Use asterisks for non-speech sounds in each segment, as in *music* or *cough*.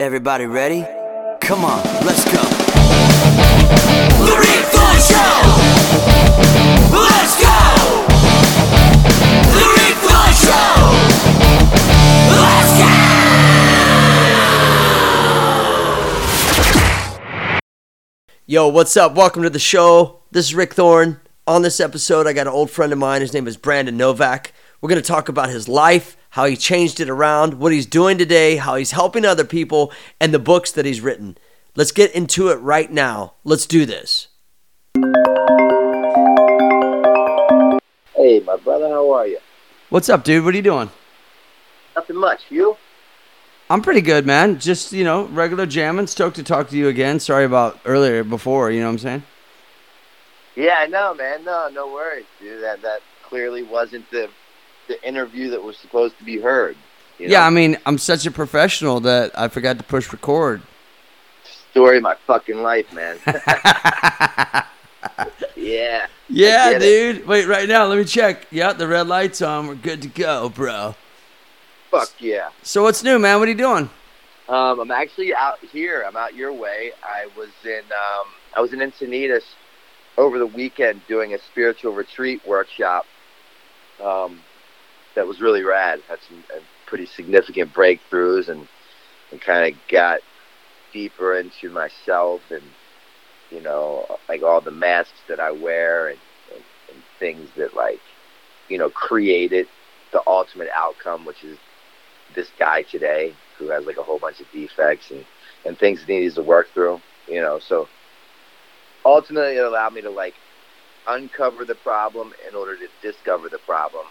Everybody ready? Come on, let's go. The Rick Thorne Show! Let's go! The Rick Thorne Show! Let's go! Yo, what's up? Welcome to the show. This is Rick Thorne. On this episode, I got an old friend of mine. His name is Brandon Novak. We're going to talk about his life, how he changed it around, what he's doing today, how he's helping other people, and the books that he's written. Let's get into it right now. Let's do this. Hey, my brother, how are you? What's up, dude? What are you doing? Nothing much. You? I'm pretty good, man. Just, you know, regular jamming. Stoked to talk to you again. Sorry about earlier before, you know what I'm saying? Yeah, I know, man. No, no worries, dude. That that clearly wasn't the the interview that was supposed to be heard. you Yeah. I mean, I'm such a professional that I forgot to push record. story of my fucking life, man. *laughs* yeah. Yeah, get it. dude. Wait, right now, let me check. Yeah, the red light's on. We're good to go, bro. Fuck yeah. So what's new, man? What are you doing? Um, I'm actually out here. I'm out your way. I was in um, I was in Encinitas over the weekend doing a spiritual retreat workshop. Um, that was really rad. Had some uh, pretty significant breakthroughs and and kind of got deeper into myself and you know like all the masks that I wear and, and, and things that like you know created the ultimate outcome, which is this guy today who has like a whole bunch of defects and, and things that he needs to work through, you know. So ultimately, it allowed me to like uncover the problem in order to discover the problem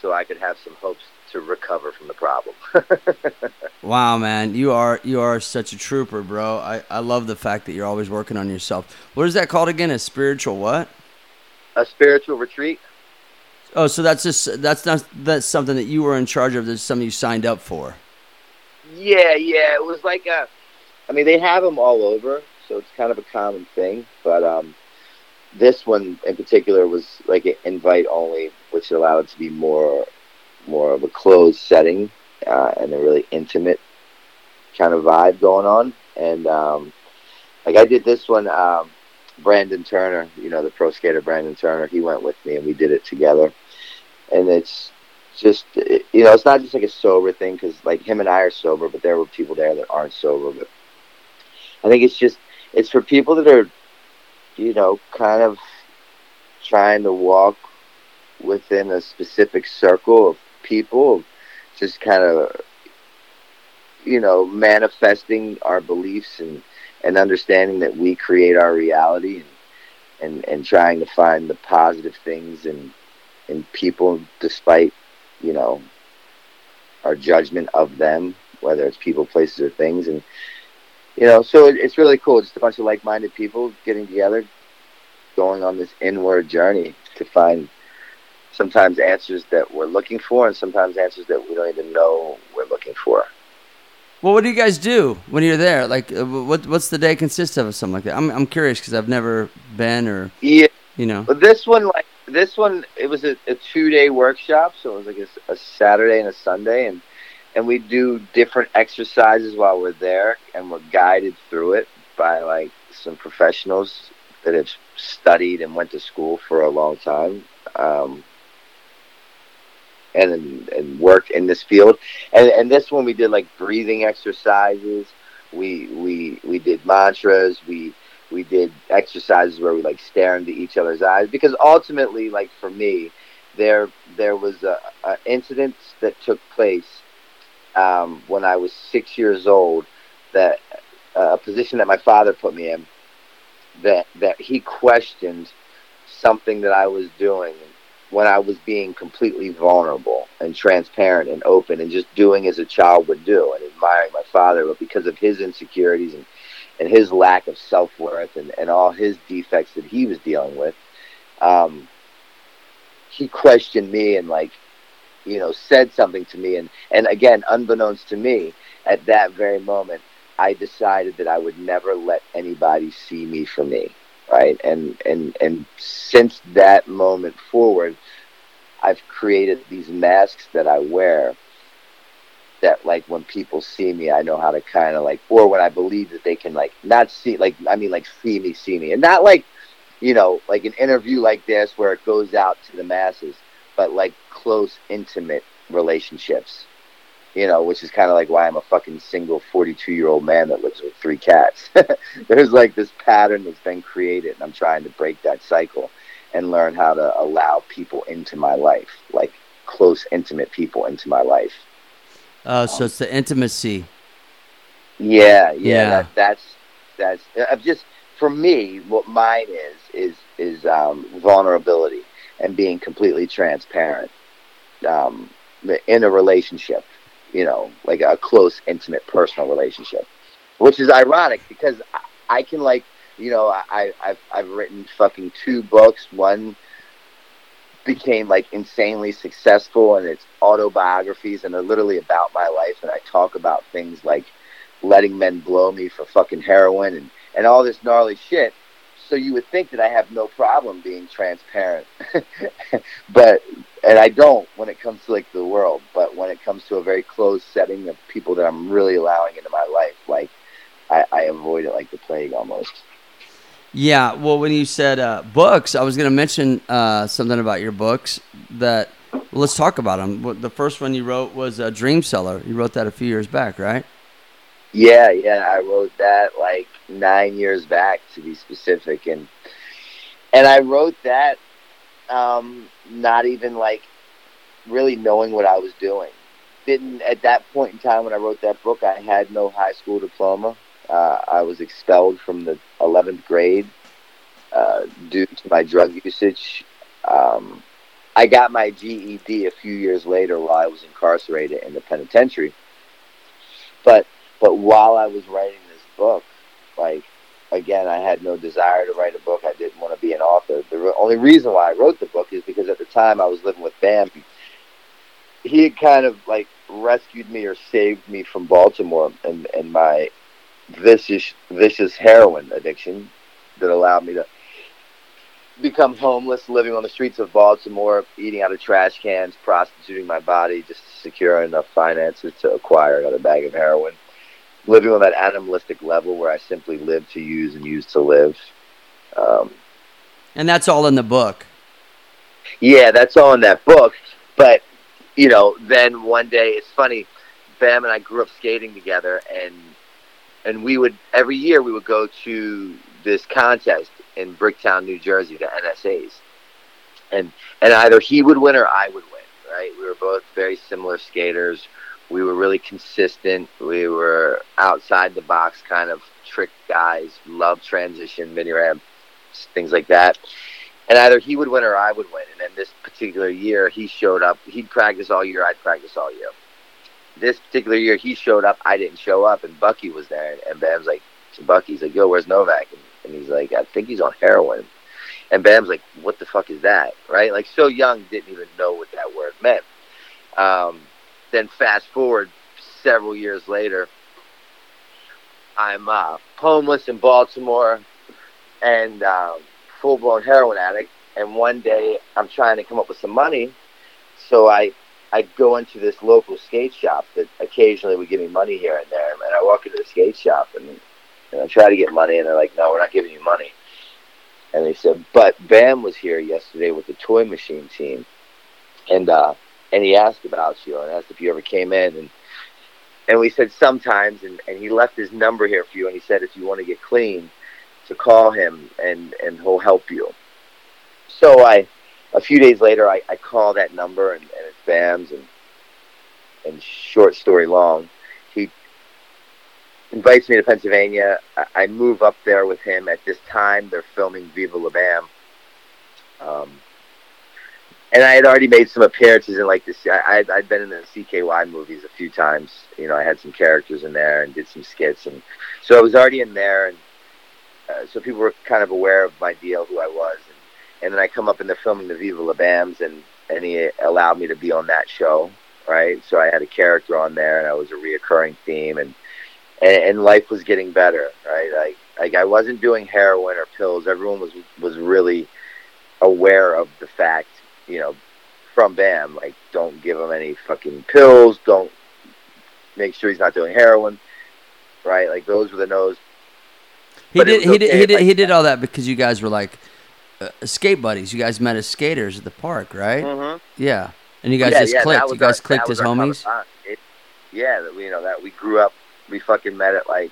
so I could have some hopes to recover from the problem. *laughs* Wow, man, you are you are such a trooper, bro. I, I love the fact that you're always working on yourself. What is that called again? A spiritual what? a spiritual retreat? Oh, so that's just that's not that's something that you were in charge of. That's something you signed up for. Yeah, yeah. It was like a, I mean, they have them all over, so it's kind of a common thing. But um, this one in particular was like an invite only, which allowed it to be more, more of a closed setting uh, and a really intimate kind of vibe going on. And um, like I did this one, um, Brandon Turner, you know, the pro skater Brandon Turner, he went with me and we did it together. And it's just it- you know it's not just like a sober thing because like him and I are sober, but there were people there that aren't sober. But I think it's just it's for people that are you know kind of trying to walk within a specific circle of people, just kind of you know manifesting our beliefs and and understanding that we create our reality and and, and trying to find the positive things in in people despite you know, our judgment of them, whether it's people, places, or things. And, you know, so it, it's really cool. Just a bunch of like minded people getting together, going on this inward journey to find sometimes answers that we're looking for and sometimes answers that we don't even know we're looking for. Well, what do you guys do when you're there? Like, uh, what what's the day consist of, or something like that? I'm I'm curious because I've never been, or Yeah. you know. But this one, like this one, it was a, a two day workshop, so it was like a, a Saturday and a Sunday, and and we do different exercises while we're there, and we're guided through it by like some professionals that have studied and went to school for a long time, um, and and worked in this field. And and this one we did like breathing exercises. We we we did mantras. We we did exercises where we like stare into each other's eyes because ultimately like for me there there was a, a incident that took place um, when I was six years old that uh, a position that my father put me in that that he questioned something that I was doing when I was being completely vulnerable and transparent and open and just doing as a child would do and admiring my father. But because of his insecurities and and his lack of self worth and, and all his defects that he was dealing with, um, he questioned me and like, you know, said something to me and, and again, unbeknownst to me, at that very moment, I decided that I would never let anybody see me for me. Right. And and and since that moment forward, I've created these masks that I wear that like when people see me, I know how to kind of like, or when I believe that they can like not see, like I mean, like see me, see me, and not like, you know, like an interview like this where it goes out to the masses, but like close, intimate relationships, you know, which is kind of like why I'm a fucking single 42 year old man that lives with three cats. *laughs* There's like this pattern that's been created, and I'm trying to break that cycle and learn how to allow people into my life, like close, intimate people into my life. Uh, so it's the intimacy. Yeah, yeah, Yeah. That, that's that's uh, just for me. What mine is is is um, vulnerability and being completely transparent um, in a relationship. You know, like a close, intimate, personal relationship, which is ironic because I, I can like you know I I've I've written fucking two books. One became like insanely successful and it's autobiographies and they're literally about my life and I talk about things like letting men blow me for fucking heroin and, and all this gnarly shit. So you would think that I have no problem being transparent. *laughs* but and I don't when it comes to like the world, but when it comes to a very closed setting of people that I'm really allowing into my life, like I, I avoid it like the plague almost. Yeah. Well, when you said uh, books, I was going to mention uh, something about your books. That well, let's talk about them. The first one you wrote was uh, Dream Seller. You wrote that a few years back, right? Yeah, yeah, I wrote that like nine years back to be specific, and and I wrote that um, not even like really knowing what I was doing. Didn't at that point in time when I wrote that book, I had no high school diploma. Uh, I was expelled from the 11th grade uh, due to my drug usage. Um, I got my GED a few years later while I was incarcerated in the penitentiary. But but while I was writing this book, like again, I had no desire to write a book. I didn't want to be an author. The only reason why I wrote the book is because at the time I was living with Bam. He had kind of like rescued me or saved me from Baltimore and, and my vicious vicious heroin addiction that allowed me to become homeless, living on the streets of Baltimore, eating out of trash cans, prostituting my body just to secure enough finances to acquire another bag of heroin. Living on that animalistic level where I simply live to use and use to live. Um, And that's all in the book. yeah, that's all in that book. But, you know, then one day, it's funny, Bam and I grew up skating together, and and we would, every year, we would go to this contest in Bricktown, New Jersey, the NSAs. And, and either he would win or I would win, right? We were both very similar skaters. We were really consistent. We were outside the box kind of trick guys, love transition, mini ramp, things like that and either he would win or I would win. And then this particular year, he showed up. He'd practice all year. I'd practice all year. This particular year, he showed up. I didn't show up, and Bucky was there. And, Bam's like, to Bucky's like, "Yo, where's Novak?" And, and he's like, "I think he's on heroin." And Bam's like, "What the fuck is that?" Right? Like, so young, didn't even know what that word meant. Um, then fast forward several years later, I'm uh, homeless in Baltimore, and um, full blown heroin addict. And one day I'm trying to come up with some money. So I I go into this local skate shop that occasionally would give me money here and there. And I walk into the skate shop and, and I try to get money and they're like, No, we're not giving you money. And they said, But Bam was here yesterday with the toy machine team and uh and he asked about you and asked if you ever came in and and we said sometimes and, and he left his number here for you and he said if you want to get clean to call him and and he'll help you. So I, a few days later, I, I call that number and, and it's Bam's and and short story long, he invites me to Pennsylvania. I, I move up there with him. At this time, they're filming Viva La Bam. Um, and I had already made some appearances in like this. I, I'd, been in the CKY movies a few times. You know, I had some characters in there and did some skits, and so I was already in there and uh, so people were kind of aware of my deal, who I was, and, and then I come up and they're filming the Viva La Bams, and and he allowed me to be on that show, right? So I had a character on there, and I was a reoccurring theme, and and, and life was getting better, right? Like like I wasn't doing heroin or pills. Everyone was was really aware of the fact, you know, from Bam, like don't give him any fucking pills, don't make sure he's not doing heroin, right? Like those were the no's. He But it did. was He did. He if did. He did all that because you guys were like uh, skate buddies. You guys met as skaters at the park, right? Mm-hmm. Yeah. And you guys yeah, just yeah, clicked. You guys our- clicked as was our common homies. It, yeah, that we, you know that we grew up. We fucking met at like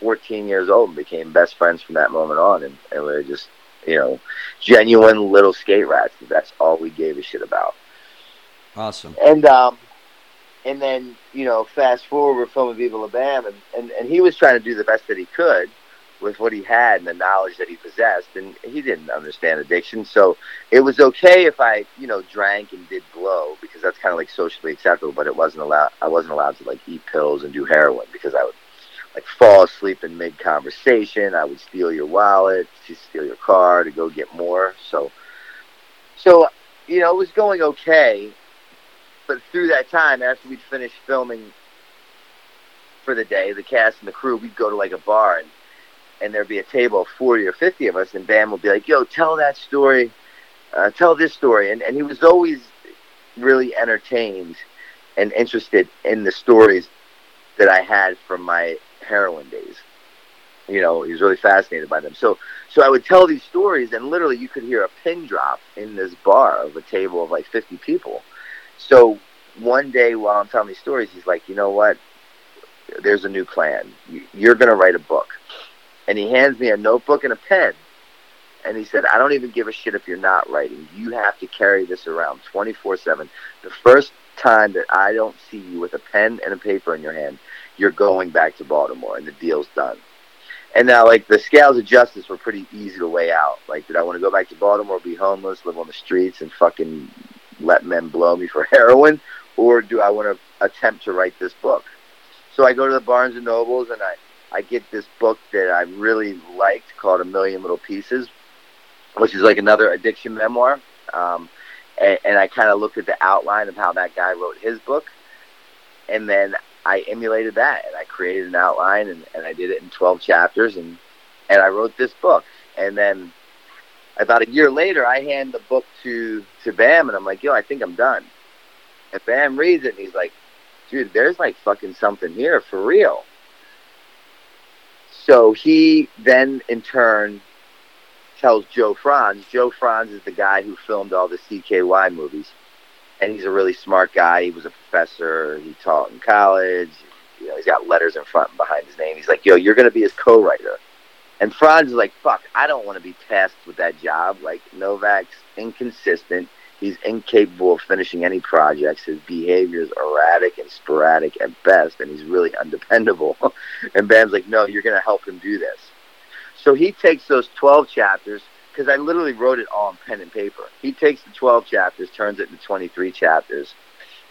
14 years old and became best friends from that moment on, and, and we were just you know genuine little skate rats. That's all we gave a shit about. Awesome. And um, and then you know, fast forward, we're filming Viva La Bam, and, and and he was trying to do the best that he could with what he had and the knowledge that he possessed, and he didn't understand addiction, so it was okay if I you know drank and did blow because that's kind of like socially acceptable, but it wasn't allowed. I wasn't allowed to like eat pills and do heroin because I would like fall asleep in mid conversation. I would steal your wallet, to steal your car to go get more. So, so you know, it was going okay but through that time, after we'd finished filming for the day, the cast and the crew, we'd go to like a bar and and there'd be a table of forty or fifty of us, and Bam would be like, "Yo, tell that story, uh, tell this story," and and he was always really entertained and interested in the stories that I had from my heroin days. You know, he was really fascinated by them. So so I would tell these stories, and literally you could hear a pin drop in this bar of a table of like fifty people. So one day while I'm telling these stories, he's like, you know what? There's a new plan. You- You're going to write a book. And he hands me a notebook and a pen. And he said, I don't even give a shit if you're not writing. You have to carry this around 24 7. The first time that I don't see you with a pen and a paper in your hand, you're going back to Baltimore and the deal's done. And now, like, the scales of justice were pretty easy to weigh out. Like, did I want to go back to Baltimore, be homeless, live on the streets, and fucking let men blow me for *laughs* heroin, or do I want to attempt to write this book? So I go to the Barnes and Nobles and I, I get this book that I really liked called A Million Little Pieces, which is like another addiction memoir. Um, and, and I kind of looked at the outline of how that guy wrote his book, and then I emulated that and I created an outline and, and I did it in 12 chapters and, and I wrote this book. And then about a year later, I hand the book to to Bam, and I'm like, "Yo, I think I'm done." And Bam reads it, and he's like, "Dude, there's like fucking something here for real." So he then, in turn, tells Joe Frantz. Joe Frantz is the guy who filmed all the CKY movies, and he's a really smart guy. He was a professor. He taught in college. You know, he's got letters in front and behind his name. He's like, "Yo, you're gonna be his co-writer." And Frantz is like, fuck, I don't want to be tasked with that job. Like, Novak's inconsistent. He's incapable of finishing any projects. His behavior is erratic and sporadic at best, and he's really *laughs* undependable. *laughs* and Bam's like, no, you're going to help him do this. So he takes those 12 chapters, because I literally wrote it all on pen and paper. He takes the 12 chapters, turns it into 23 chapters.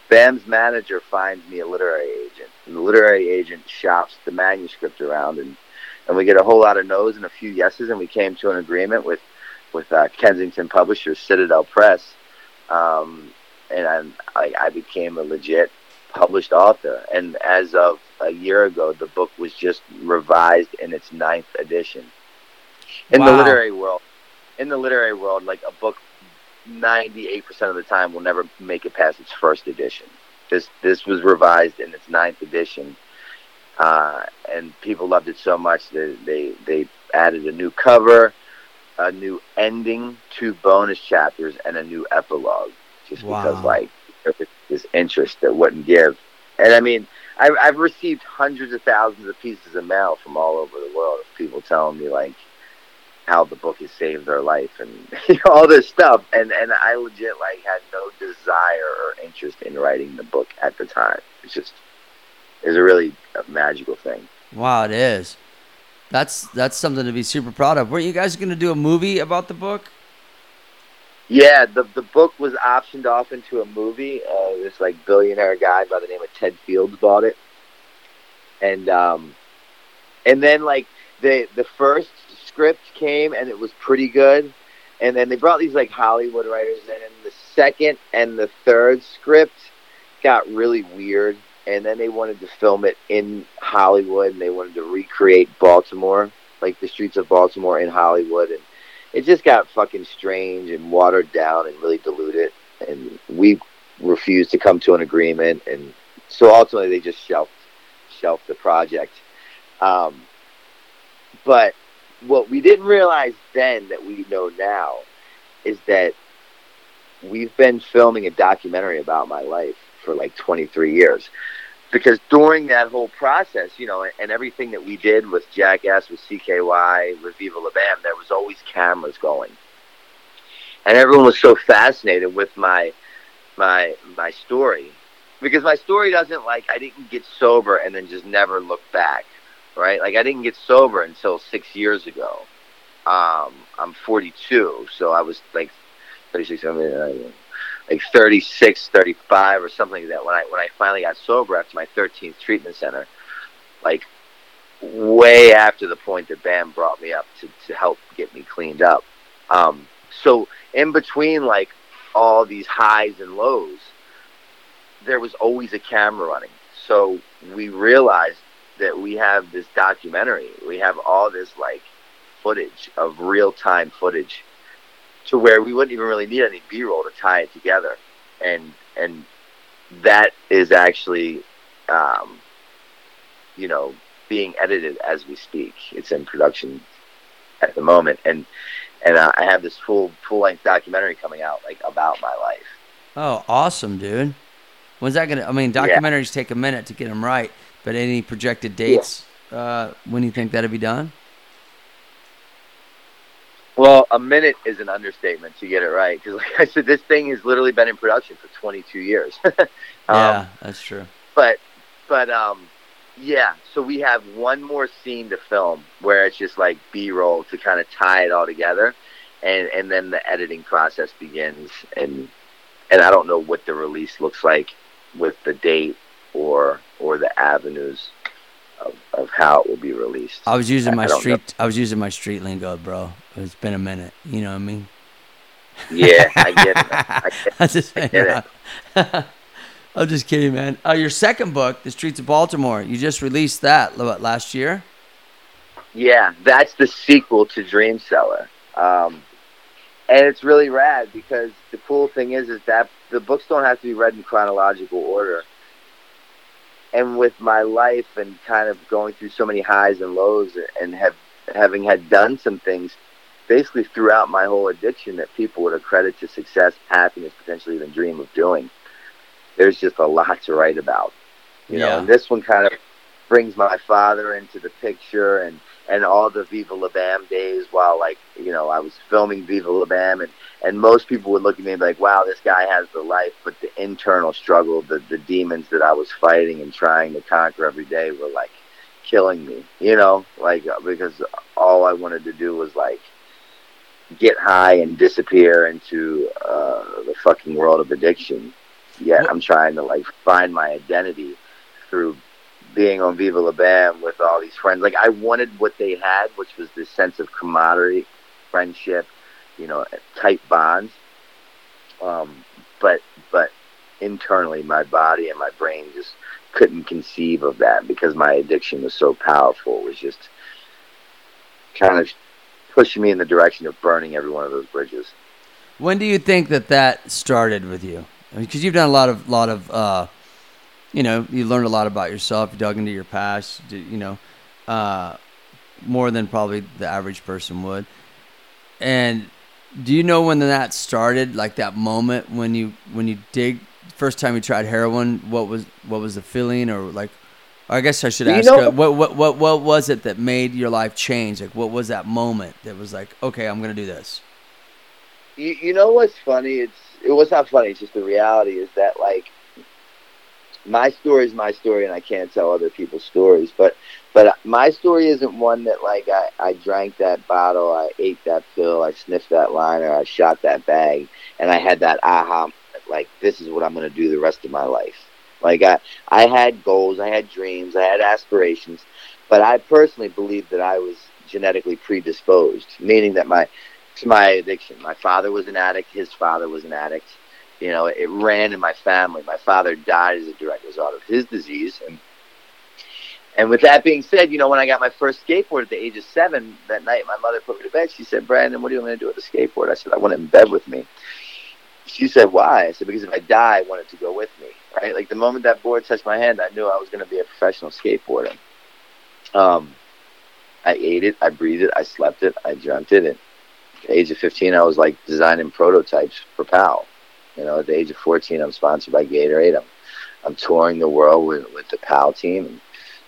Bam's manager finds me a literary agent, and the literary agent shops the manuscript around and and we get a whole lot of no's and a few yeses, and we came to an agreement with with uh, Kensington Publishers, Citadel Press, um, and I, I, I became a legit published author. And as of a year ago, the book was just revised in its ninth edition. In the literary world, in the literary world, like a book, ninety eight percent of the time will never make it past its first edition. This this was revised in its ninth edition uh, and people loved it so much that they they added a new cover, a new ending, two bonus chapters, and a new epilogue. Just because Wow. like there was this interest that wouldn't give, and I mean. I've, I've received hundreds of thousands of pieces of mail from all over the world of people telling me like how the book has saved their life and you *laughs* know, all this stuff and and I legit like had no desire or interest in writing the book at the time. It's just it's a really a magical thing. Wow, it is. That's that's something to be super proud of. Weren't you guys going to do a movie about the book? Yeah, the the book was optioned off into a movie. Uh, this like billionaire guy by the name of Ted Fields bought it, and um, and then like the the first script came and it was pretty good, and then they brought these like Hollywood writers in, and the second and the third script got really weird, and then they wanted to film it in Hollywood, and they wanted to recreate Baltimore, like the streets of Baltimore in Hollywood, and it just got fucking strange and watered down and really diluted. And we refused to come to an agreement. And so ultimately they just shelved shelved the project. Um, but what we didn't realize then that we know now is that we've been filming a documentary about my life for like 23 years. Because during that whole process, you know, and everything that we did with Jackass, with CKY, with Viva La Bam, there was always cameras going, and everyone was so fascinated with my my my story, because my story doesn't like I didn't get sober and then just never look back, right? Like I didn't get sober until six years ago. Um, I'm 42, so I was like 36, I mean, uh, like 36, 35 or something like that when I when I finally got sober after my 13th treatment center, like way after the point that Bam brought me up to, to help get me cleaned up. Um, so in between like all these highs and lows, there was always a camera running. So we realized that we have this documentary. We have all this like footage of real time footage to where we wouldn't even really need any B roll to tie it together. And and that is actually um, you know, being edited as we speak. It's in production at the moment and and uh, I have this full full length documentary coming out like about my life. Oh, awesome, dude. When's that gonna? I mean, Yeah. documentaries take a minute to get them right, but any projected dates? Uh, when do you think that'll be done? Well, a minute is an understatement to get it right because, *laughs* like I said, this thing has literally been in production for 22 years. *laughs* um, yeah, that's true. but but um yeah so we have one more scene to film where it's just like b-roll to kind of tie it all together and and then the editing process begins and and i don't know what the release looks like with the date or or the avenues of, of how it will be released I was using I my know. street. I was using my street lingo, bro. It's been a minute. You know what I mean? yeah i get it *laughs* I get I'm just I get out. *laughs* I'm just kidding, man. Uh, your second book, The Streets of Baltimore, you just released that what, last year? Yeah, that's the sequel to Dream Seller. Um, and it's really rad because the cool thing is is that the books don't have to be read in chronological order. And with my life and kind of going through so many highs and lows and have having had done some things basically throughout my whole addiction that people would accredit to success, happiness, potentially even dream of doing. There's just a lot to write about. You know, and this one kind of brings my father into the picture and and all the Viva La Bam days while like you know I was filming Viva La Bam and and most people would look at me and be like wow this guy has the life but the internal struggle the the demons that I was fighting and trying to conquer every day were like killing me you know? Like uh, because all I wanted to do was like get high and disappear into uh, the fucking world of addiction. Yet I'm trying to like find my identity through being on Viva La Bam with all these friends. Like I wanted what they had, which was this sense of camaraderie, friendship, you know, tight bonds. Um, but but internally, my body and my brain just couldn't conceive of that because my addiction was so powerful. It was just kind of pushing me in the direction of burning every one of those bridges. When do you think that that started with you? Because you've done a lot of lot of, uh, you know, you learned a lot about yourself. You dug into your past. You you know, uh, more than probably the average person would. And do you know when that started? Like that moment when you when you dig first time you tried heroin. What was what was the feeling, or like? Or I guess I should Do you ask. know- uh, what what what what was it that made your life change? Like, what was that moment that was like, okay, I'm gonna do this. You, you know what's funny? It's it was not funny. It's just the reality is that like my story is my story, and I can't tell other people's stories. But but my story isn't one that like I I drank that bottle, I ate that pill, I sniffed that liner, I shot that bag, and I had that aha moment, like this is what I'm gonna do the rest of my life. Like I I had goals, I had dreams, I had aspirations, but I personally believe that I was genetically predisposed, meaning that my to my addiction. My father was an addict. His father was an addict. You know, it ran in my family. My father died as a direct result of his disease. And and with that being said, you know, when I got my first skateboard at the age of seven, that night my mother put me to bed. She said, "Brandon, what are you going to do with the skateboard?" I said, "I want it in bed with me." She said, "Why?" I said, "Because if I die, I want it to go with me." right? Like the moment that board touched my hand, I knew I was going to be a professional skateboarder. Um, I ate it, I breathed it, I slept it, I dreamt it. And at the age of 15, I was like designing prototypes for Powell. You know, at the age of 14, I'm sponsored by Gatorade. I'm, I'm touring the world with, with the Powell team and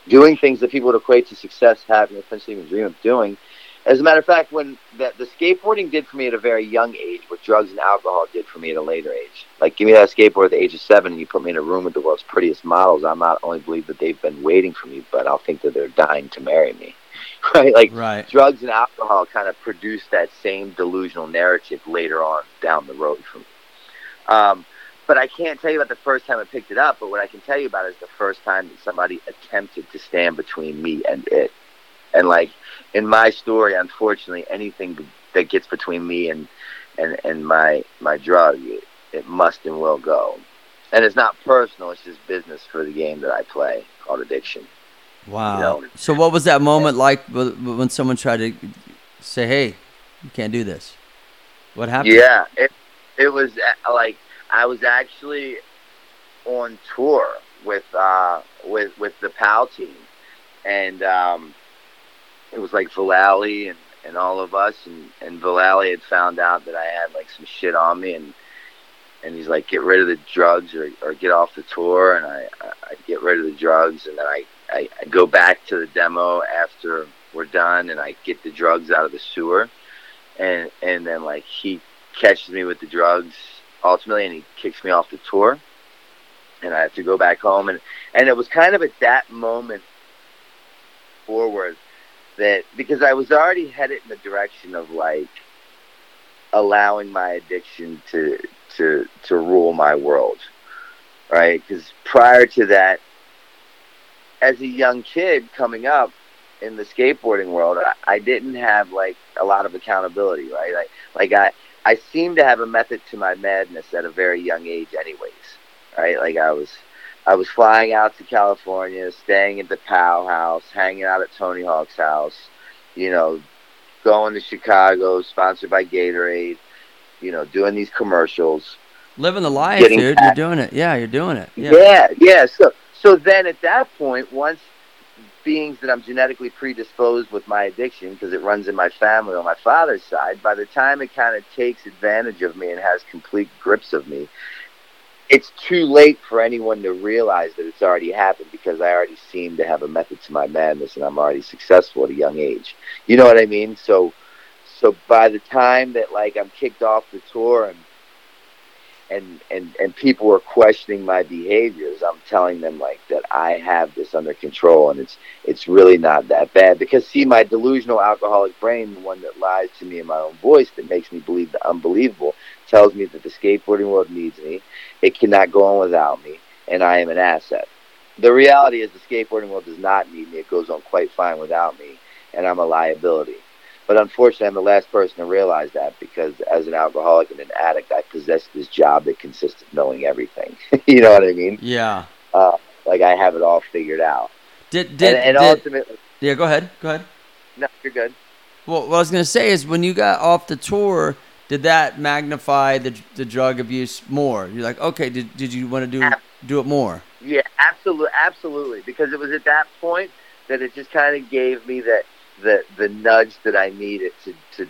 doing things that people would equate to success, having essentially even dream of doing. As a matter of fact, when that the skateboarding did for me at a very young age, what drugs and alcohol did for me at a later age. Like, give me that skateboard at the age of seven, and you put me in a room with the world's prettiest models. I not only believe that they've been waiting for me, but I'll think that they're dying to marry me. *laughs* Right? Like, Right. drugs and alcohol kind of produce that same delusional narrative later on down the road for me. Um, but I can't tell you about the first time I picked it up. But what I can tell you about is the first time that somebody attempted to stand between me and it. And like in my story, unfortunately, anything that gets between me and and and my my drug, it, it must and will go. And it's not personal; it's just business for the game that I play called addiction. Wow. know. So what was that moment like when someone tried to say, "Hey, you can't do this"? What happened? Yeah, it it was uh, like I was actually on tour with uh with with the Powell team, and um, it was like Vallely and and all of us, and and Vallely had found out that I had like some shit on me, and and he's like, get rid of the drugs or or get off the tour, and I I, I get rid of the drugs, and then I, I I go back to the demo after we're done, and I get the drugs out of the sewer, and and then like he catches me with the drugs ultimately and he kicks me off the tour and I have to go back home and and it was kind of at that moment forward that because I was already headed in the direction of like allowing my addiction to to to rule my world right? Because prior to that as a young kid coming up in the skateboarding world I, I didn't have like a lot of accountability right? Like like I I seem to have a method to my madness at a very young age, anyways. Right? Like I was, I was flying out to California, staying at the Pow House, hanging out at Tony Hawk's house. You know, going to Chicago, sponsored by Gatorade. You know, doing these commercials. Living the life, dude. back. You're doing it. Yeah, you're doing it. Yeah. Yeah. yeah, So, so then at that point, once beings that I'm genetically predisposed with my addiction because it runs in my family on my father's side, by the time it kind of takes advantage of me and has complete grips of me, it's too late for anyone to realize that it's already happened because I already seem to have a method to my madness and I'm already successful at a young age. You know what I mean? So so by the time that like I'm kicked off the tour and and and and people are questioning my behaviors. I'm telling them like that i have this under control and it's it's really not that bad because see my delusional alcoholic brain the one that lies to me in my own voice that makes me believe the unbelievable tells me that the skateboarding world needs me. It cannot go on without me and i am an asset. The reality is the skateboarding world does not need me. It goes on quite fine without me and i'm a liability but unfortunately, I'm the last person to realize that because as an alcoholic and an addict, I possess this job that consists of knowing everything. *laughs* you know what I mean? Yeah. Uh, like I have it all figured out. Did did, and and did ultimately, yeah? Go ahead. Go ahead. no, you're good. Well, what I was gonna say is when you got off the tour, did that magnify the the drug abuse more? You're like, okay, did did you want to do do it more? Yeah, absolutely, absolutely. Because it was at that point that it just kind of gave me that the the nudge that I needed to to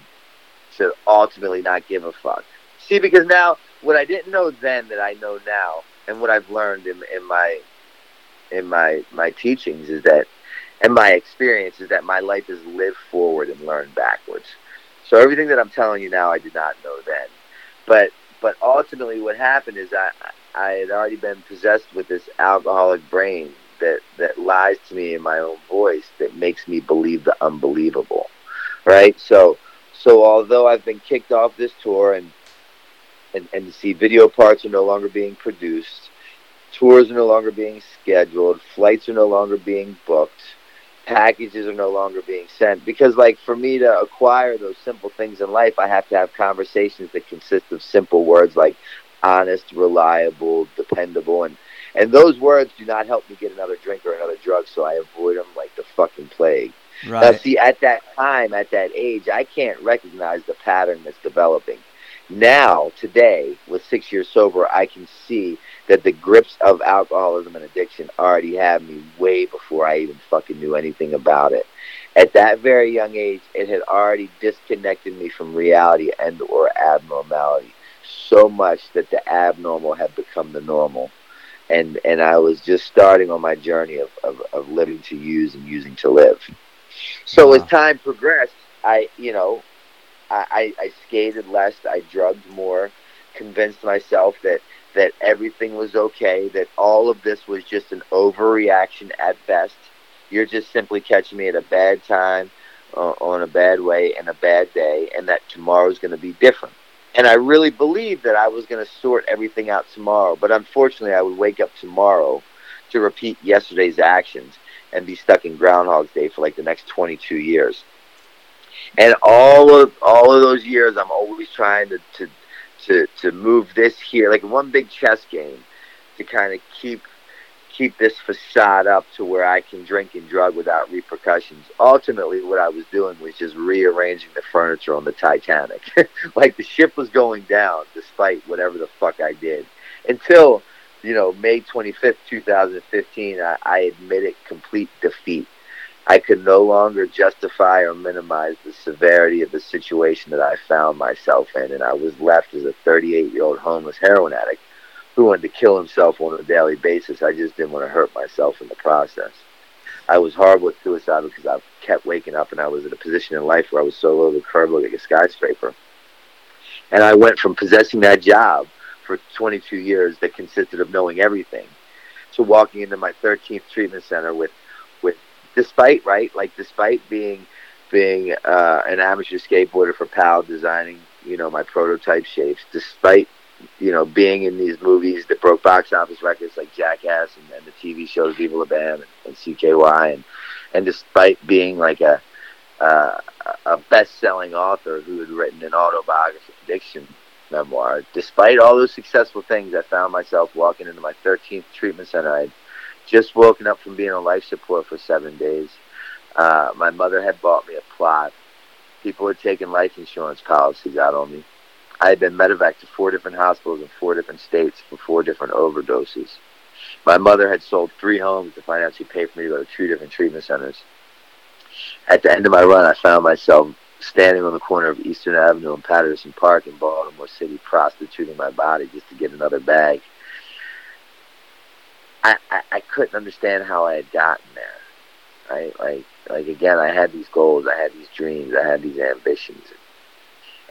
to ultimately not give a fuck. See, because now what I didn't know then that I know now, and what I've learned in in my in my my teachings is that, and my experience is that my life is live forward and learn backwards. So everything that I'm telling you now, I did not know then, but but ultimately, what happened is I I had already been possessed with this alcoholic brain that that lies to me in my own voice that makes me believe the unbelievable, right? So so although I've been kicked off this tour and and and see video parts are no longer being produced, tours are no longer being scheduled, flights are no longer being booked, packages are no longer being sent because like for me to acquire those simple things in life, I have to have conversations that consist of simple words like honest, reliable, dependable, and and those words do not help me get another drink or another drug, so I avoid them like the fucking plague. Now, see, at that time, at that age, I can't recognize the pattern that's developing. Now, today, with six years sober, I can see that the grips of alcoholism and addiction already had me way before I even fucking knew anything about it. At that very young age, it had already disconnected me from reality and or abnormality so much that the abnormal had become the normal. And and I was just starting on my journey of, of, of living to use and using to live. So Wow. as time progressed, I you know, I, I, I skated less, I drugged more, convinced myself that that everything was okay, that all of this was just an overreaction at best. You're just simply catching me at a bad time, uh, on a bad way, and a bad day, and that tomorrow's going to be different. And I really believed that I was going to sort everything out tomorrow, but unfortunately, I would wake up tomorrow to repeat yesterday's actions and be stuck in Groundhog's Day for like the next 22 years. And all of all of those years, I'm always trying to to to, to move this here, like one big chess game, to kind of keep keep this facade up to where I can drink and drug without repercussions. Ultimately, what I was doing was just rearranging the furniture on the Titanic. *laughs* like the ship was going down, despite whatever the fuck I did, until you know May 25th, 2015. I, I admitted complete defeat. I could no longer justify or minimize the severity of the situation that I found myself in, and I was left as a 38 year old homeless heroin addict who wanted to kill himself on a daily basis. I just didn't want to hurt myself in the process. I was horrible at suicide because I kept waking up and I was in a position in life where I was so low to the curb like a skyscraper. And I went from possessing that job for 22 years that consisted of knowing everything to walking into my 13th treatment center with with despite right like despite being being uh, an amateur skateboarder for Powell designing you know my prototype shapes despite you know being in these movies that broke box office records like Jackass and, and the TV shows Viva La Bam and, and CKY and and despite being like a uh, a best-selling author who had written an autobiography addiction memoir. Despite all those successful things, I found myself walking into my 13th treatment center. I had just woken up from being on life support for seven days. Uh, my mother had bought me a plot. People had taken life insurance policies out on me. I had been medevac to four different hospitals in four different states for four different overdoses. My mother had sold three homes to financially pay for me to go to two different treatment centers. At the end of my run, I found myself standing on the corner of Eastern Avenue and Patterson Park in Baltimore City, prostituting my body just to get another bag. I, I, I couldn't understand how I had gotten there. Right? Like like again I had these goals, I had these dreams, I had these ambitions.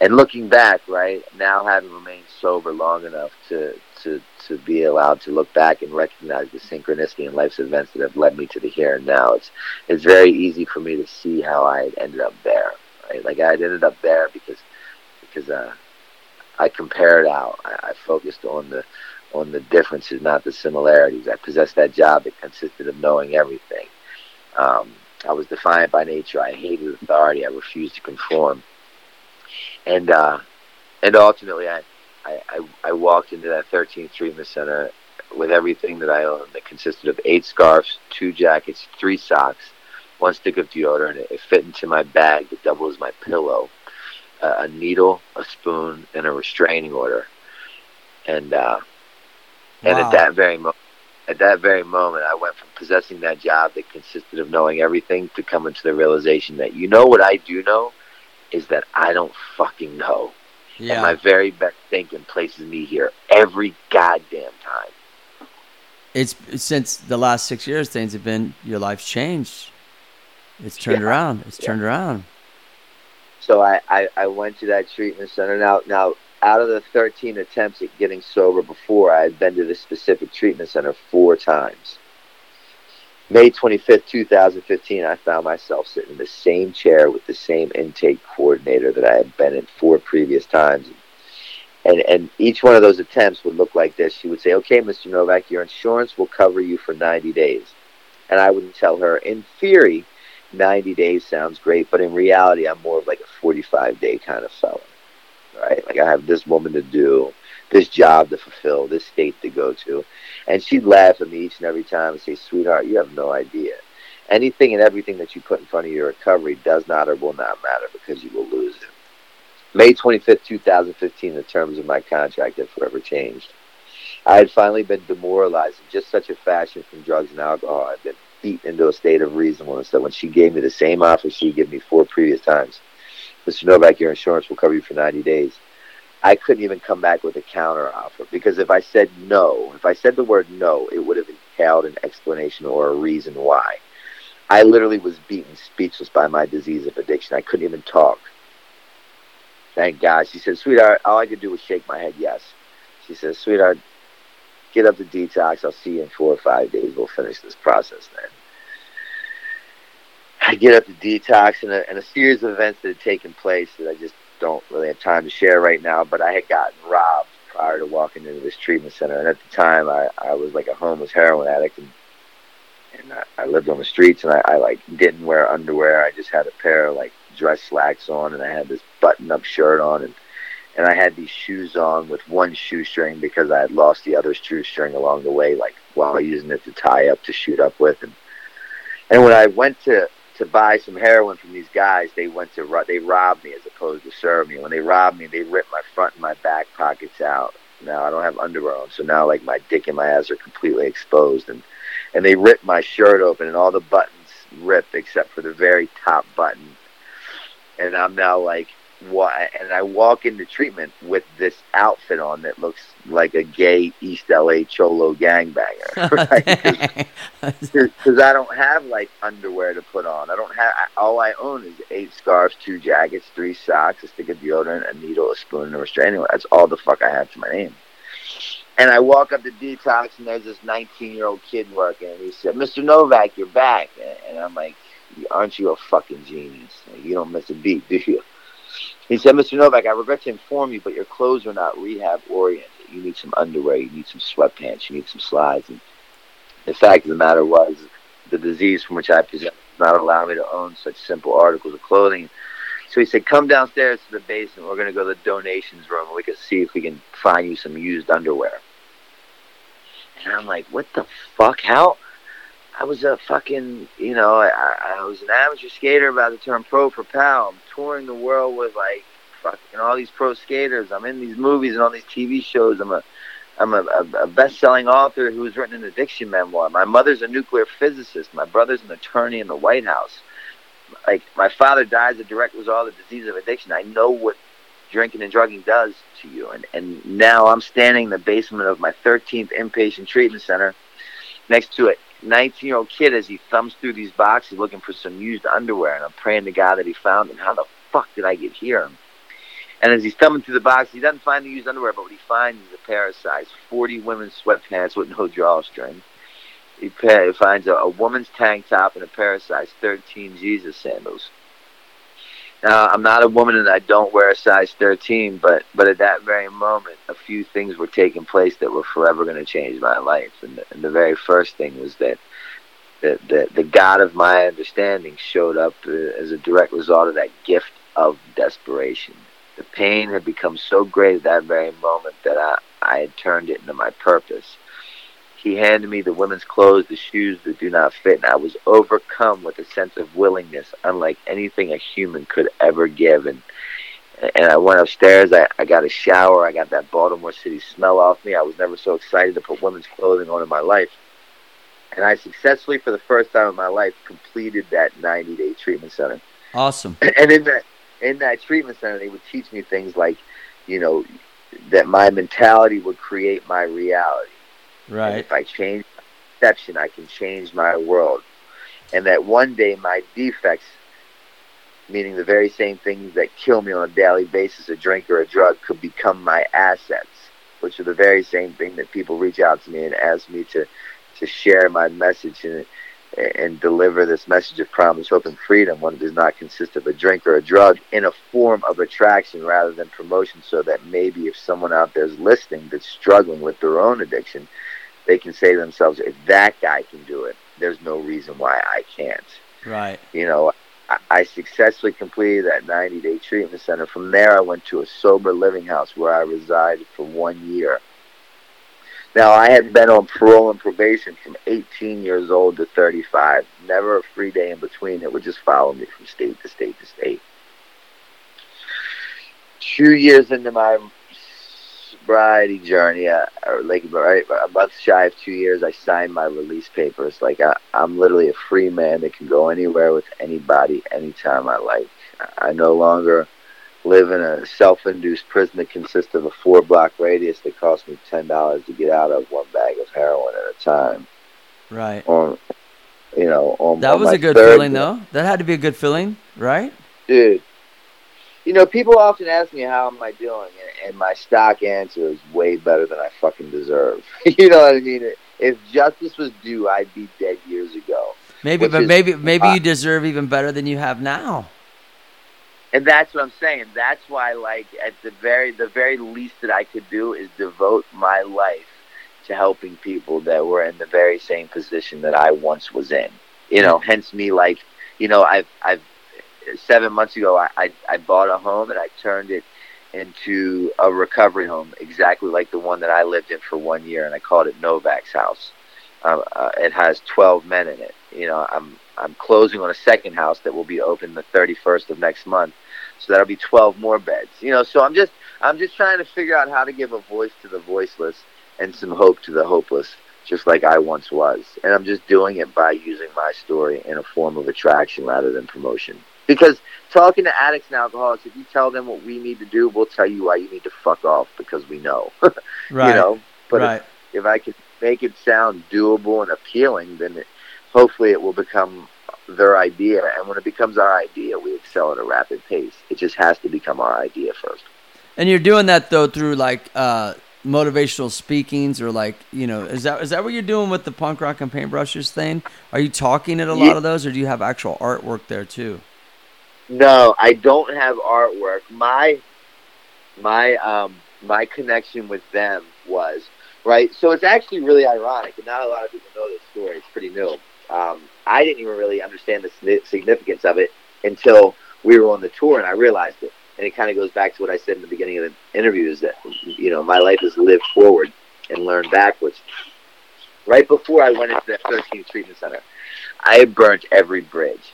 And looking back, right, now having remained sober long enough to to to be allowed to look back and recognize the synchronicity in life's events that have led me to the here and now, it's it's very easy for me to see how I ended up there. Right? Like I ended up there because because uh, I compared out. I, I focused on the on the differences, not the similarities. I possessed that job that consisted of knowing everything. Um, I was defiant by nature. I hated authority. I refused to conform. And uh, and ultimately, I, I, I, walked into that 13th treatment center with everything that I owned that consisted of eight scarves, two jackets, three socks, one stick of deodorant. It, it fit into my bag that doubled as my pillow, uh, a needle, a spoon, and a restraining order. And uh, and Wow. at that very moment, at that very moment, I went from possessing that job that consisted of knowing everything to coming to the realization that you know what I do know is that I don't fucking know. Yeah. And my very best thinking places me here every goddamn time. it's since the last six years things have been your life's changed it's turned Yeah. around it's Yeah. turned around So I, I, I went to that treatment center. Now, now, out of the 13 attempts at getting sober before, I had been to this specific treatment center four times. May 25th, 2015, I found myself sitting in the same chair with the same intake coordinator that I had been in four previous times. And, and each one of those attempts would look like this. She would say, okay, Mr. Novak, your insurance will cover you for 90 days. And I would tell her, in theory, 90 days sounds great, but in reality, I'm more of like a 45 day kind of fella, right? Like I have this woman to do, this job to fulfill, this state to go to. And she'd laugh at me each and every time and say, sweetheart, you have no idea. Anything and everything that you put in front of your recovery does not or will not matter because you will lose it. May 25th, 2015, the terms of my contract had forever changed. I had finally been demoralized in just such a fashion from drugs and alcohol. I'd been beaten into a state of reasonableness that when she gave me the same offer she gave me four previous times, Mr. Novak, your insurance will cover you for 90 days. I couldn't even come back with a counter offer because if I said no, if I said the word no, it would have entailed an explanation or a reason why. I literally was beaten speechless by my disease of addiction. I couldn't even talk. Thank God. She said, sweetheart, all I could do was shake my head yes. She says, sweetheart, get up to detox. I'll see you in four or five days. We'll finish this process then. I get up to detox and a, and a series of events that had taken place that I just don't really have time to share right now, but I had gotten robbed prior to walking into this treatment center. And at the time, I, I was like a homeless heroin addict, and and I, I lived on the streets, and I, I like didn't wear underwear. I just had a pair of like dress slacks on, and I had this button-up shirt on, and and I had these shoes on with one shoestring because I had lost the other shoestring along the way, like while using it to tie up to shoot up with, and and when I went to to buy some heroin from these guys, they went to ro- they robbed me as opposed to serve me. When they robbed me, they ripped my front and my back pockets out. Now I don't have underwear on, so now like my dick and my ass are completely exposed, and and they ripped my shirt open, and all the buttons ripped except for the very top button. And I'm now like, what? And I walk into treatment with this outfit on that looks like a gay East LA cholo gangbanger, *laughs* right? *laughs* Because I don't have like underwear to put on. I don't have. All I own is eight scarves, two jackets, three socks, a stick of deodorant, a needle, a spoon, and a restraining order. That's all the fuck I have to my name. And I walk up to detox, and there's this 19 year old kid working, and he said, "Mr. Novak, you're back." And I'm like, "Aren't you a fucking genius? Like, you don't miss a beat, do you?" He said, Mr. Novak, I regret to inform you, but your clothes are not rehab oriented. You need some underwear, you need some sweatpants, you need some slides. And the fact of the matter was, the disease from which I present does not allow me to own such simple articles of clothing. So he said, come downstairs to the basement. We're going to go to the donations room and we can see if we can find you some used underwear. And I'm like, what the fuck? How? I was a fucking, you know, I, I was an amateur skater about to turn pro for Powell. Touring the world with like fucking all these pro skaters. I'm in these movies and all these TV shows. I'm a, I'm a, a, best-selling author who's written an addiction memoir. My mother's a nuclear physicist. My brother's an attorney in the White House. Like my father died as a direct result of the disease of addiction. I know what drinking and drugging does to you. And and now I'm standing in the basement of my 13th inpatient treatment center next to it 19 year old kid as he thumbs through these boxes looking for some used underwear, and I'm praying to God that he found them. How the fuck did I get here? And as he's thumbing through the box, he doesn't find the used underwear, but what he finds is a pair of size 40 women's sweatpants with no drawstring. He finds a, a woman's tank top and a pair of size 13 Jesus sandals. Now, I'm not a woman and I don't wear a size 13, but but at that very moment, a few things were taking place that were forever going to change my life. And the, and the very first thing was that the, the, the God of my understanding showed up uh, as a direct result of that gift of desperation. The pain had become so great at that very moment that I, I had turned it into my purpose. He handed me the women's clothes, the shoes that do not fit, and I was overcome with a sense of willingness, unlike anything a human could ever give. And and I went upstairs. I, I got a shower. I got that Baltimore City smell off me. I was never so excited to put women's clothing on in my life. And I successfully, for the first time in my life, completed that 90-day treatment center. Awesome. *clears throat* And in that in that treatment center, they would teach me things like, you know, that my mentality would create my reality. And if I change perception, I can change my world. And that one day my defects, meaning the very same things that kill me on a daily basis, a drink or a drug, could become my assets, which are the very same thing that people reach out to me and ask me to, to share my message and, and deliver this message of promise, hope, and freedom when it does not consist of a drink or a drug in a form of attraction rather than promotion, so that maybe if someone out there is listening that's struggling with their own addiction, they can say to themselves, if that guy can do it, there's no reason why I can't. Right. You know, I, I successfully completed that 90 day treatment center. From there, I went to a sober living house where I resided for one year. Now, I had been on parole and probation from 18 years old to 35. Never a free day in between. It would just follow me from state to state to state. Two years into my sobriety journey, uh, or like right a month shy of two years, I signed my release papers. Like I, I'm literally a free man that can go anywhere with anybody, anytime I like. I no longer live in a self-induced prison that consists of a four-block radius that costs me ten dollars to get out of one bag of heroin at a time. Right. On, you know, on That was a good feeling, though. That had to be a good feeling, right? dude. You know, people often ask me how am I doing, and, and my stock answer is way better than I fucking deserve. *laughs* you know what I mean? If justice was due, I'd be dead years ago. Maybe, but is- maybe, maybe uh, you deserve even better than you have now. And that's what I'm saying. That's why, like, at the very, the very least that I could do is devote my life to helping people that were in the very same position that I once was in. You know, hence me, like, you know, I've, I've, seven months ago, I, I, I bought a home and I turned it into a recovery home, exactly like the one that I lived in for one year, and I called it Novak's house. Uh, uh, it has 12 men in it. You know, I'm, I'm closing on a second house that will be open the 31st of next month so that'll be 12 more beds you know so i'm just i'm just trying to figure out how to give a voice to the voiceless and some hope to the hopeless just like i once was and i'm just doing it by using my story in a form of attraction rather than promotion because talking to addicts and alcoholics if you tell them what we need to do we'll tell you why you need to fuck off because we know *laughs* Right. you know but if, right. if i can make it sound doable and appealing then it, hopefully it will become their idea and when it becomes our idea we excel at a rapid pace it just has to become our idea first And you're doing that though through like uh, motivational speakings or like you know is that is that what you're doing with the punk rock and paintbrushes thing? Are you talking at a lot of those, or do you have actual artwork there too? No i don't have artwork. My my um my connection with them was right? So it's actually really ironic and not a lot of people know this story. It's pretty new. Um i didn't even really understand the significance of it until we were on the tour and i realized it. And it kind of goes back to what i said in the beginning of the interview is that you know my life is lived forward and learned backwards. Right before i went into that 13th treatment center i burnt every bridge.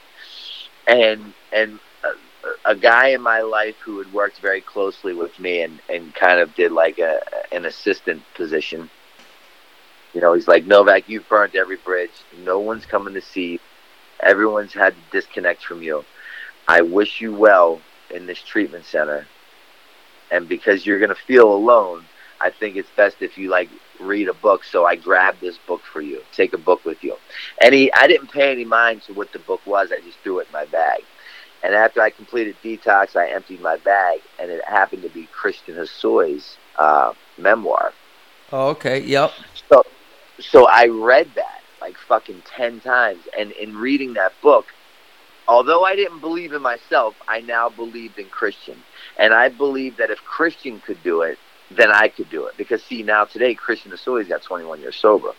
And and a, guy in my life who had worked very closely with me and and kind of did like a an assistant position. You know he's like novak you've burnt every bridge. No one's coming to see. You. everyone's had to disconnect from you. I wish you well in this treatment center. And because you're going to feel alone i think it's best if you like read a book. So i grabbed this book for you. Take a book with you. And he i didn't pay any mind to what the book was. I just threw it in my bag and after i completed detox i emptied my bag and it happened to be christian Hosoi's uh, memoir Oh, okay. Yep. so so I read that like fucking 10 times. And in reading that book, although I didn't believe in myself, I now believed in Christian. And I believed that if Christian could do it, then I could do it. Because, see, now today, Christian Hosoi's got 21 years sober.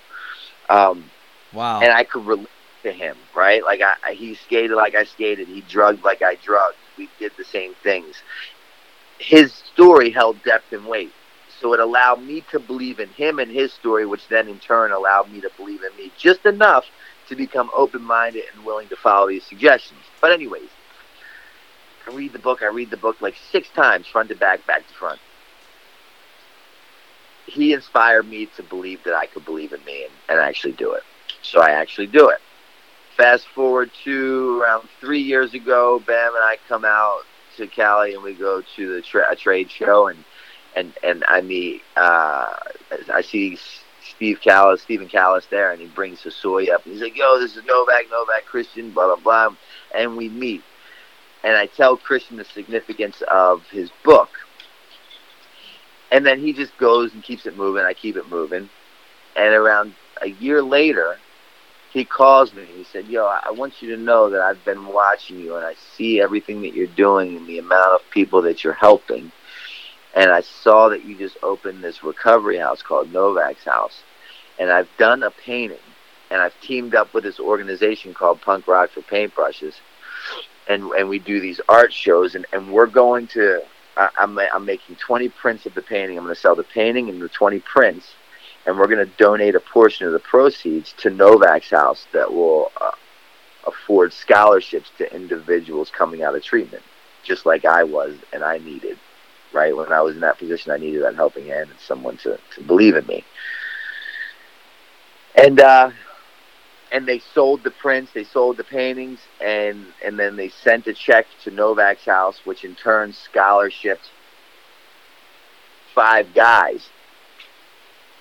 Um, Wow. and I could relate to him, right? Like I, he skated like I skated. He drugged like I drugged. We did the same things. His story held depth and weight, so it allowed me to believe in him and his story, which then in turn allowed me to believe in me just enough to become open-minded and willing to follow these suggestions. But anyways, I read the book. I read the book like six times, front to back, back to front. He inspired me to believe that I could believe in me and, and actually do it. So I actually do it. Fast forward to around three years ago, Bam and I come out to Cali and we go to the tra- trade show and and and I meet uh, I see Steve Callis, Stephen Callis there, and he brings Hosoi up. And he's like, "Yo, this is Novak, Novak Christian, blah blah blah," and we meet. And I tell Christian the significance of his book, and then he just goes and keeps it moving. I keep it moving, and around a year later, he calls me. He said, "Yo, I want you to know that I've been watching you, and I see everything that you're doing, and the amount of people that you're helping." and I saw that you just opened this recovery house called Novak's House, and I've done a painting, and I've teamed up with this organization called Punk Rock for Paintbrushes, and and we do these art shows, and and we're going to. I'm I'm making 20 prints of the painting. I'm going to sell the painting and the 20 prints, and we're going to donate a portion of the proceeds to Novak's House that will uh, afford scholarships to individuals coming out of treatment, just like I was and I needed right? When I was in that position, I needed that helping hand and someone to, to believe in me. And uh, and they sold the prints, they sold the paintings, and and then they sent a check to Novak's house, which in turn scholarshiped five guys.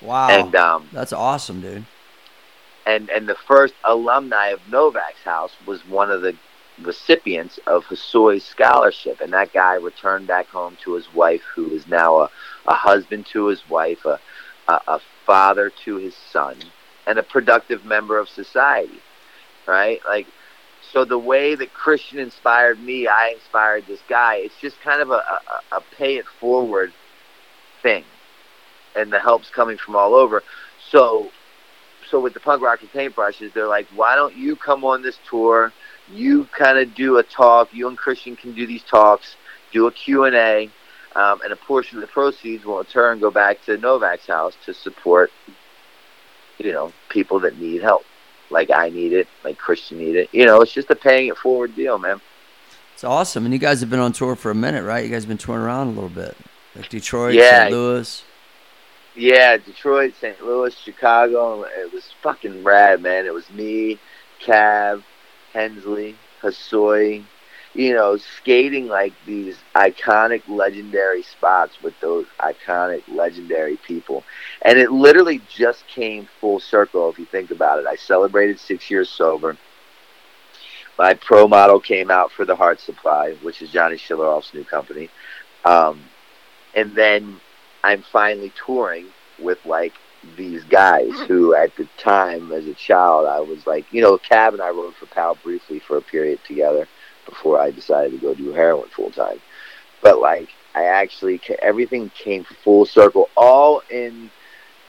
Wow. And um, That's awesome, dude. and and the first alumni of Novak's house was one of the recipients of Hosoi's scholarship, and that guy returned back home to his wife, who is now a, a husband to his wife, a, a a father to his son, and a productive member of society. Right, like. So the way that Christian inspired me, I inspired this guy. It's just kind of a, a, a pay it forward thing, and the help's coming from all over. So so with the punk rock and paintbrushes, they're like, why don't you come on this tour? You kind of do a talk. You and Christian can do these talks, do a Q&A, um, and a portion of the proceeds will in turn go back to Novak's house to support, you know, people that need help. Like I need it, like Christian need it. You know, it's just a paying it forward deal, man. It's awesome. And you guys have been on tour for a minute, right? You guys have been touring around a little bit. Like Detroit, Yeah. St. Louis. Yeah, Detroit, St. Louis, Chicago. It was fucking rad, man. It was me, Cav, Hensley, Hosoi, you know, skating like these iconic, legendary spots with those iconic, legendary people. And it literally just came full circle if you think about it. I celebrated six years sober. My pro model came out for the Heart Supply, which is Johnny Schillereff's new company. Um, and then I'm finally touring with like these guys who at the time as a child I was like you know Cab and I rode for Powell briefly for a period together before I decided to go do heroin full time but like I actually everything came full circle all in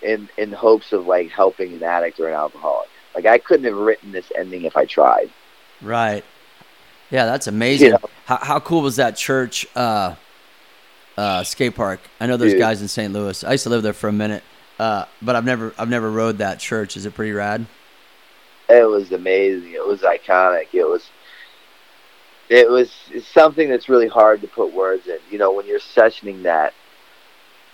in in hopes of like helping an addict or an alcoholic like I couldn't have written this ending if I tried Right. Yeah, that's amazing. You know. How, how cool was that church uh, uh, skate park? I know those Dude. guys in St. Louis. I used to live there for a minute, uh, but I've never I've never rode that church. Is it pretty rad? it was amazing. It was iconic. It was it was it's something that's really hard to put words in. You know, when you're sessioning that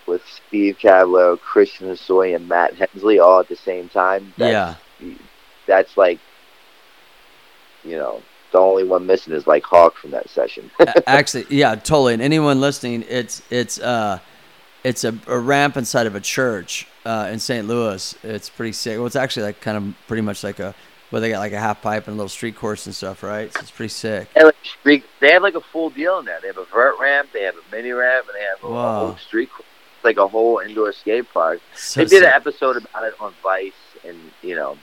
with Steve Caballero, Christian Hosoi, and Matt Hensley all at the same time, that's, yeah. that's like you know, the only one missing is like Hawk from that session. Actually, yeah, totally. And anyone listening, it's it's uh it's a, a ramp inside of a church uh, in St. Louis. It's pretty sick. Well, it's actually like kind of pretty much like a where they got like a half pipe and a little street course and stuff, right? So it's pretty sick. They have, like, street, they have like a full deal in there. They have a vert ramp, they have a mini ramp, and they have a, a whole street, course. Like a whole indoor skate park. So they did sick. an episode about it on Vice, and you know,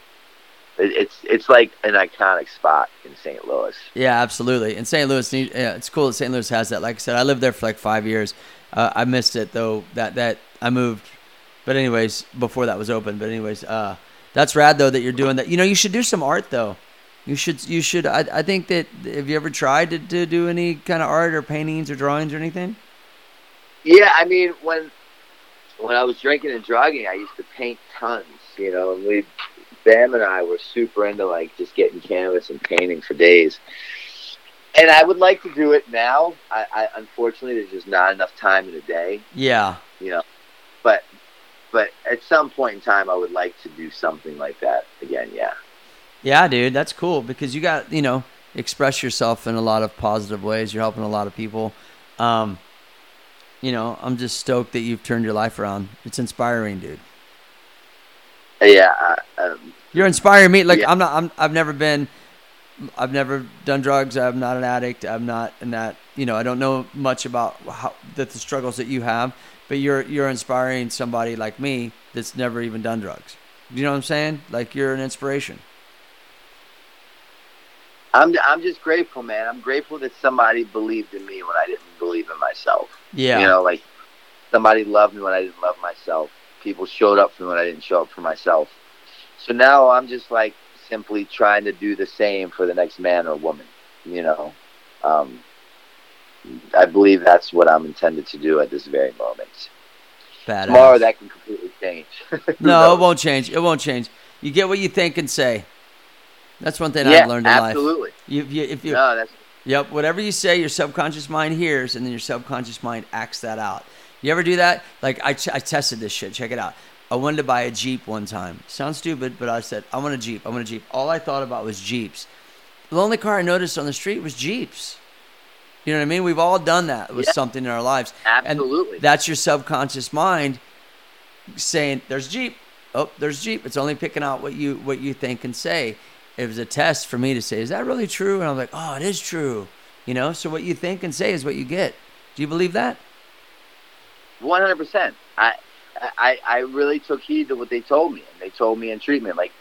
it's it's like an iconic spot in St. Louis. Yeah, absolutely. In St. Louis, yeah, it's cool that St. Louis has that. Like I said, I lived there for like five years. Uh, I missed it though. That that I moved, but anyways, before that was open. But anyways, uh, that's rad though that you're doing that. You know, you should do some art though. You should. You should. I, I think that. Have you ever tried to, to do any kind of art or paintings or drawings or anything? Yeah, I mean when when I was drinking and drugging, I used to paint tons. You know, and we Bam and I were super into like just getting canvas and painting for days. And I would like to do it now. I, I unfortunately there's just not enough time in a day. Yeah. you know. But but at some point in time, I would like to do something like that again. Yeah. Yeah, dude, that's cool because you got you know express yourself in a lot of positive ways. You're helping a lot of people. Um, you know, I'm just stoked that you've turned your life around. It's inspiring, dude. Yeah. Um, You're inspiring me. Like Yeah. I'm not. I'm. I've never been. I've never done drugs. I'm not an addict. I'm not in that. You know, I don't know much about how that the struggles that you have. But you're you're inspiring somebody like me that's never even done drugs. You know what I'm saying? Like you're an inspiration. I'm I'm just grateful, man. I'm grateful that somebody believed in me when I didn't believe in myself. Yeah. You know, like somebody loved me when I didn't love myself. People showed up for me when I didn't show up for myself. So now I'm just like simply trying to do the same for the next man or woman. You know, um, I believe that's what I'm intended to do at this very moment. Badass. Tomorrow that can completely change. *laughs* No, it won't change. It won't change. You get what you think and say. That's one thing yeah, I've learned in life. absolutely. You, if you, if you, No, that's Yep. Whatever you say, your subconscious mind hears, and then your subconscious mind acts that out. You ever do that? Like I, ch- I tested this shit. Check it out. I wanted to buy a Jeep one time. Sounds stupid, but I said I want a Jeep. I want a Jeep. All I thought about was Jeeps. The only car I noticed on the street was Jeeps. You know what I mean? We've all done that with Yeah. something in our lives. Absolutely. And that's your subconscious mind saying, "There's Jeep. Oh, there's Jeep." It's only picking out what you what you think and say. It was a test for me to say, "Is that really true?" And I'm like, "Oh, it is true." You know. So what you think and say is what you get. Do you believe that? One hundred percent. I, I, I really took heed to what they told me, and they told me in treatment, like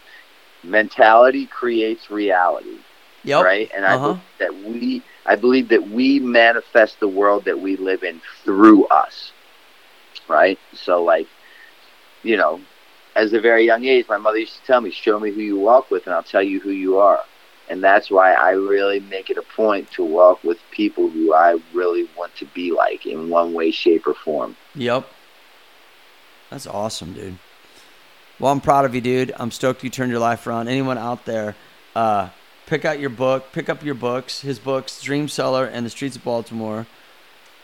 mentality creates reality, Yep. right? And I Uh-huh. believe that we, I believe that we manifest the world that we live in through us, right? So, like, you know, as a very young age, my mother used to tell me, "Show me who you walk with, and I'll tell you who you are." And that's why I really make it a point to walk with people who I really want to be like in one way, shape, or form. Yep. That's awesome, dude. Well, I'm proud of you, dude. I'm stoked you turned your life around. Anyone out there, uh, pick out your book, pick up your books, his books, Dreamseller and The Streets of Baltimore.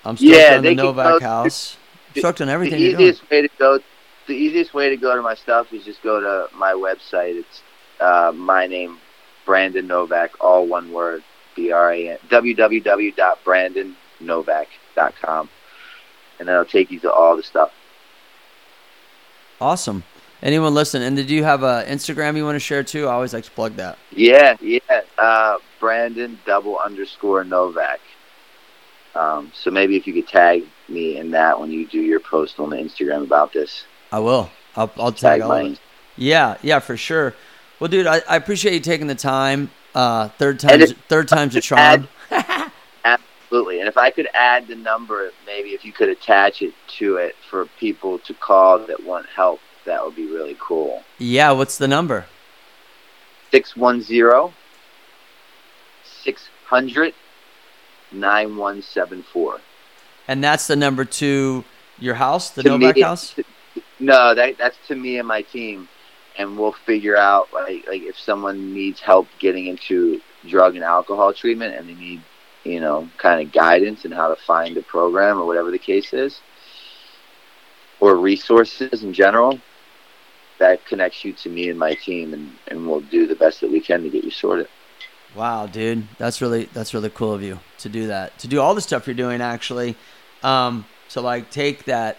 I'm stoked Yeah, on the Novak House. I'm stoked on everything the easiest way to go the easiest way to go to my stuff is just go to my website it's uh, my name brandon novak all one word b-r-a-n www.brandonnovak.com and that'll take you to all the stuff Awesome. Anyone listen? And did you have a Instagram you want to share too? I always like to plug that. yeah yeah uh, brandon double underscore novak um, so maybe if you could tag me in that when you do your post on the instagram about this I will. I'll, I'll tag tag all of my it. Yeah, yeah, for sure. Well, dude, I, I appreciate you taking the time. Uh, third time's if- third time's a charm. *laughs* Absolutely. And if I could add the number, maybe if you could attach it to it for people to call that want help, that would be really cool. Yeah, what's the number? 610 600 9174. And that's the number to your house, the To Novak me- house. No, that that's to me and my team, and we'll figure out like like if someone needs help getting into drug and alcohol treatment, and they need you know kind of guidance and how to find a program or whatever the case is, or resources in general. That connects you to me and my team, and, and we'll do the best that we can to get you sorted. Wow, dude, that's really that's really cool of you to do that. To do all the stuff you're doing, actually. Um, to like take that,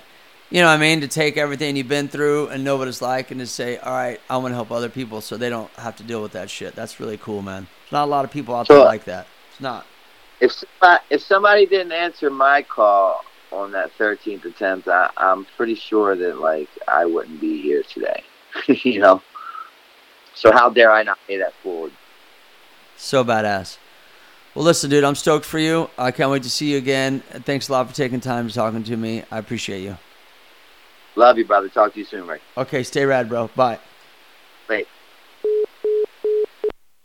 you know, what I mean, to take everything you've been through and know what it's like, and to say, all right, I want to help other people so they don't have to deal with that shit. That's really cool, man. There's not a lot of people out there like that. It's not. If somebody, if somebody didn't answer my call on that 13th attempt, I, I'm pretty sure that like I wouldn't be here today. *laughs* you know. So how dare I not pay that forward? So badass. Well, listen, dude, I'm stoked for you. I can't wait to see you again. Thanks a lot for taking time to talking to me. I appreciate you. Love you, brother. Talk to you soon, Rick. Okay, stay rad, bro. Bye. Bye.